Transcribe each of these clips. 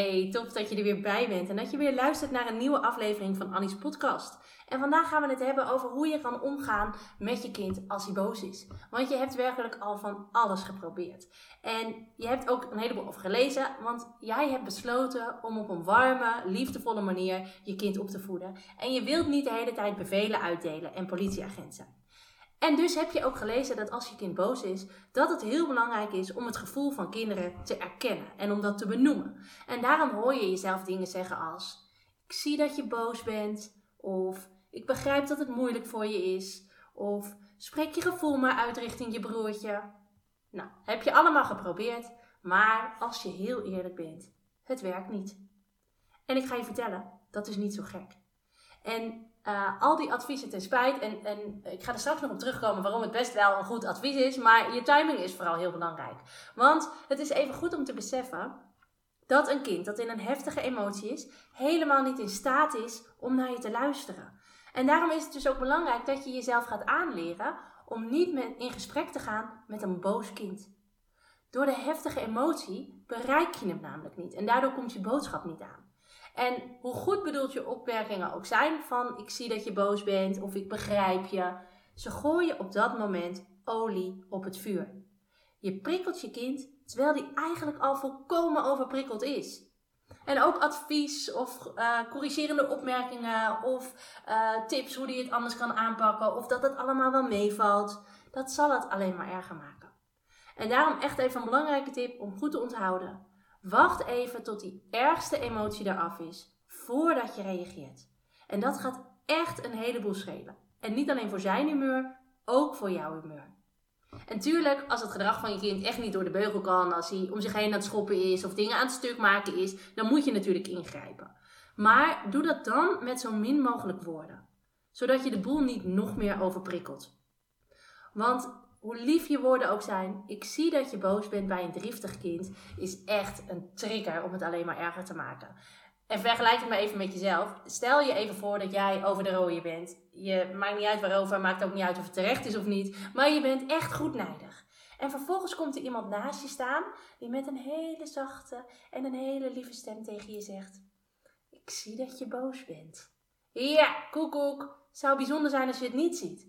Hey, tof dat je er weer bij bent en dat je weer luistert naar een nieuwe aflevering van Annie's podcast. En vandaag gaan we het hebben over hoe je kan omgaan met je kind als hij boos is. Want je hebt werkelijk al van alles geprobeerd. En je hebt ook een heleboel over gelezen, want jij hebt besloten om op een warme, liefdevolle manier je kind op te voeden. En je wilt niet de hele tijd bevelen uitdelen en politieagenten. En dus heb je ook gelezen dat als je kind boos is, dat het heel belangrijk is om het gevoel van kinderen te erkennen en om dat te benoemen. En daarom hoor je jezelf dingen zeggen als: Ik zie dat je boos bent, of Ik begrijp dat het moeilijk voor je is, of Spreek je gevoel maar uit richting je broertje. Nou, heb je allemaal geprobeerd, maar als je heel eerlijk bent, het werkt niet. En ik ga je vertellen, dat is niet zo gek. En uh, al die adviezen ten spijt. En, en ik ga er straks nog op terugkomen waarom het best wel een goed advies is. Maar je timing is vooral heel belangrijk. Want het is even goed om te beseffen dat een kind dat in een heftige emotie is, helemaal niet in staat is om naar je te luisteren. En daarom is het dus ook belangrijk dat je jezelf gaat aanleren om niet met, in gesprek te gaan met een boos kind. Door de heftige emotie bereik je hem namelijk niet en daardoor komt je boodschap niet aan. En hoe goed bedoeld je opmerkingen ook zijn van ik zie dat je boos bent of ik begrijp je, ze gooien op dat moment olie op het vuur. Je prikkelt je kind terwijl die eigenlijk al volkomen overprikkeld is. En ook advies of uh, corrigerende opmerkingen of uh, tips hoe die het anders kan aanpakken of dat het allemaal wel meevalt, dat zal het alleen maar erger maken. En daarom echt even een belangrijke tip om goed te onthouden. Wacht even tot die ergste emotie eraf is, voordat je reageert. En dat gaat echt een heleboel schelen. En niet alleen voor zijn humeur, ook voor jouw humeur. En tuurlijk, als het gedrag van je kind echt niet door de beugel kan, als hij om zich heen aan het schoppen is of dingen aan het stuk maken is, dan moet je natuurlijk ingrijpen. Maar doe dat dan met zo min mogelijk woorden, zodat je de boel niet nog meer overprikkelt. Want hoe lief je woorden ook zijn, ik zie dat je boos bent bij een driftig kind, is echt een trigger om het alleen maar erger te maken. En vergelijk het maar even met jezelf. Stel je even voor dat jij over de rode bent. Je maakt niet uit waarover, maakt ook niet uit of het terecht is of niet, maar je bent echt goed nijdig. En vervolgens komt er iemand naast je staan die met een hele zachte en een hele lieve stem tegen je zegt: Ik zie dat je boos bent. Ja, koekoek. Zou bijzonder zijn als je het niet ziet.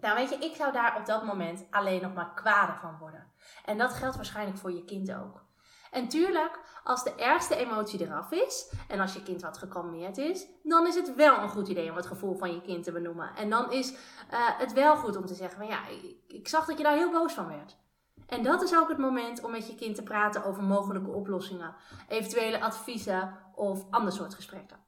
Nou, weet je, ik zou daar op dat moment alleen nog maar kwader van worden. En dat geldt waarschijnlijk voor je kind ook. En tuurlijk, als de ergste emotie eraf is en als je kind wat gekalmeerd is, dan is het wel een goed idee om het gevoel van je kind te benoemen. En dan is uh, het wel goed om te zeggen: van ja, ik, ik zag dat je daar heel boos van werd. En dat is ook het moment om met je kind te praten over mogelijke oplossingen, eventuele adviezen of ander soort gesprekken.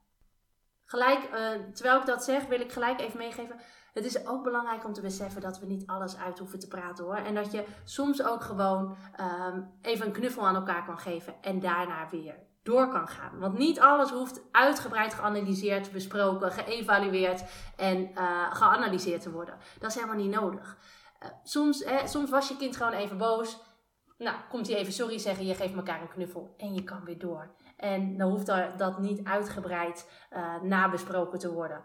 Gelijk, uh, terwijl ik dat zeg, wil ik gelijk even meegeven het is ook belangrijk om te beseffen dat we niet alles uit hoeven te praten hoor. En dat je soms ook gewoon um, even een knuffel aan elkaar kan geven en daarna weer door kan gaan. Want niet alles hoeft uitgebreid geanalyseerd, besproken, geëvalueerd en uh, geanalyseerd te worden. Dat is helemaal niet nodig. Uh, soms, hè, soms was je kind gewoon even boos. Nou, komt hij even sorry zeggen, je geeft elkaar een knuffel en je kan weer door. En dan hoeft dat niet uitgebreid uh, nabesproken te worden.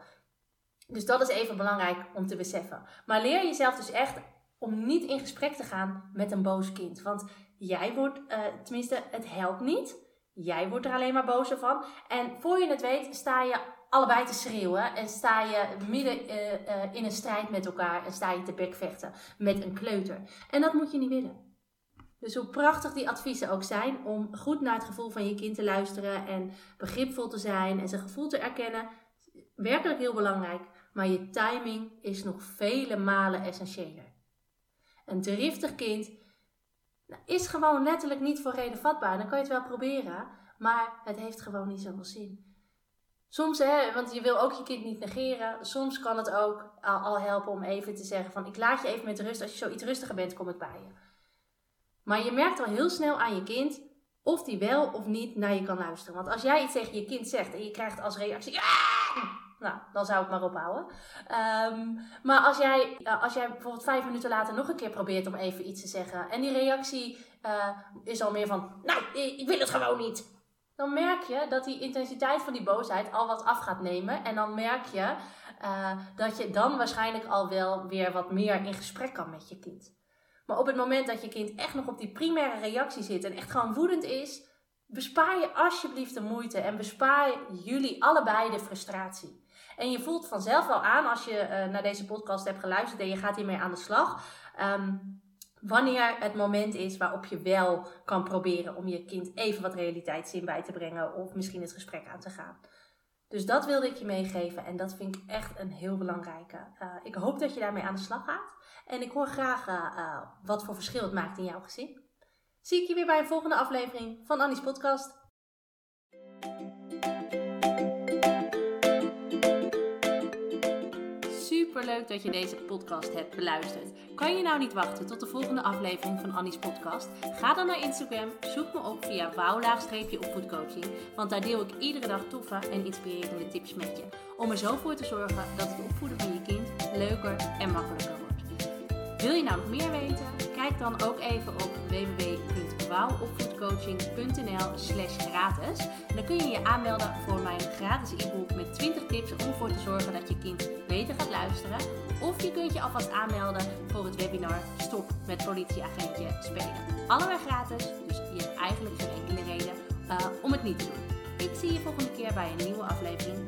Dus dat is even belangrijk om te beseffen. Maar leer jezelf dus echt om niet in gesprek te gaan met een boos kind. Want jij wordt, uh, tenminste, het helpt niet. Jij wordt er alleen maar boos van. En voor je het weet, sta je allebei te schreeuwen. En sta je midden uh, uh, in een strijd met elkaar. En sta je te bekvechten met een kleuter. En dat moet je niet willen. Dus hoe prachtig die adviezen ook zijn om goed naar het gevoel van je kind te luisteren en begripvol te zijn en zijn gevoel te erkennen, werkelijk heel belangrijk maar je timing is nog vele malen essentiëler. Een driftig kind nou, is gewoon letterlijk niet voor reden vatbaar. Dan kan je het wel proberen, maar het heeft gewoon niet zoveel zin. Soms, hè, want je wil ook je kind niet negeren. Soms kan het ook al, helpen om even te zeggen van ik laat je even met rust. Als je zo iets rustiger bent, kom ik bij je. Maar je merkt al heel snel aan je kind of die wel of niet naar je kan luisteren. Want als jij iets tegen je kind zegt en je krijgt als reactie. Ja! Nou, dan zou ik maar ophouden. Um, maar als jij, als jij bijvoorbeeld vijf minuten later nog een keer probeert om even iets te zeggen. En die reactie uh, is al meer van. Nou, ik wil het gewoon niet dan merk je dat die intensiteit van die boosheid al wat af gaat nemen. En dan merk je uh, dat je dan waarschijnlijk al wel weer wat meer in gesprek kan met je kind. Maar op het moment dat je kind echt nog op die primaire reactie zit en echt gewoon woedend is, bespaar je alsjeblieft de moeite en bespaar jullie allebei de frustratie. En je voelt vanzelf wel aan als je uh, naar deze podcast hebt geluisterd en je gaat hiermee aan de slag. Um, wanneer het moment is waarop je wel kan proberen om je kind even wat realiteitszin bij te brengen of misschien het gesprek aan te gaan. Dus dat wilde ik je meegeven en dat vind ik echt een heel belangrijke. Uh, ik hoop dat je daarmee aan de slag gaat en ik hoor graag uh, wat voor verschil het maakt in jouw gezin. Zie ik je weer bij een volgende aflevering van Annie's Podcast. Leuk dat je deze podcast hebt beluisterd. Kan je nou niet wachten tot de volgende aflevering van Annie's podcast? Ga dan naar Instagram, zoek me op via wouw-opvoedcoaching, want daar deel ik iedere dag toffe en inspirerende tips met je. Om er zo voor te zorgen dat het opvoeden van je kind leuker en makkelijker wordt. Wil je nou nog meer weten? Kijk dan ook even op www.wouwopvoedcoaching.nl slash gratis. Dan kun je je aanmelden voor mijn gratis e-book met 20 tips om ervoor te zorgen dat je kind beter gaat luisteren. Of je kunt je alvast aanmelden voor het webinar Stop met politieagentje spelen. Allebei gratis, dus je hebt eigenlijk geen enkele reden uh, om het niet te doen. Ik zie je volgende keer bij een nieuwe aflevering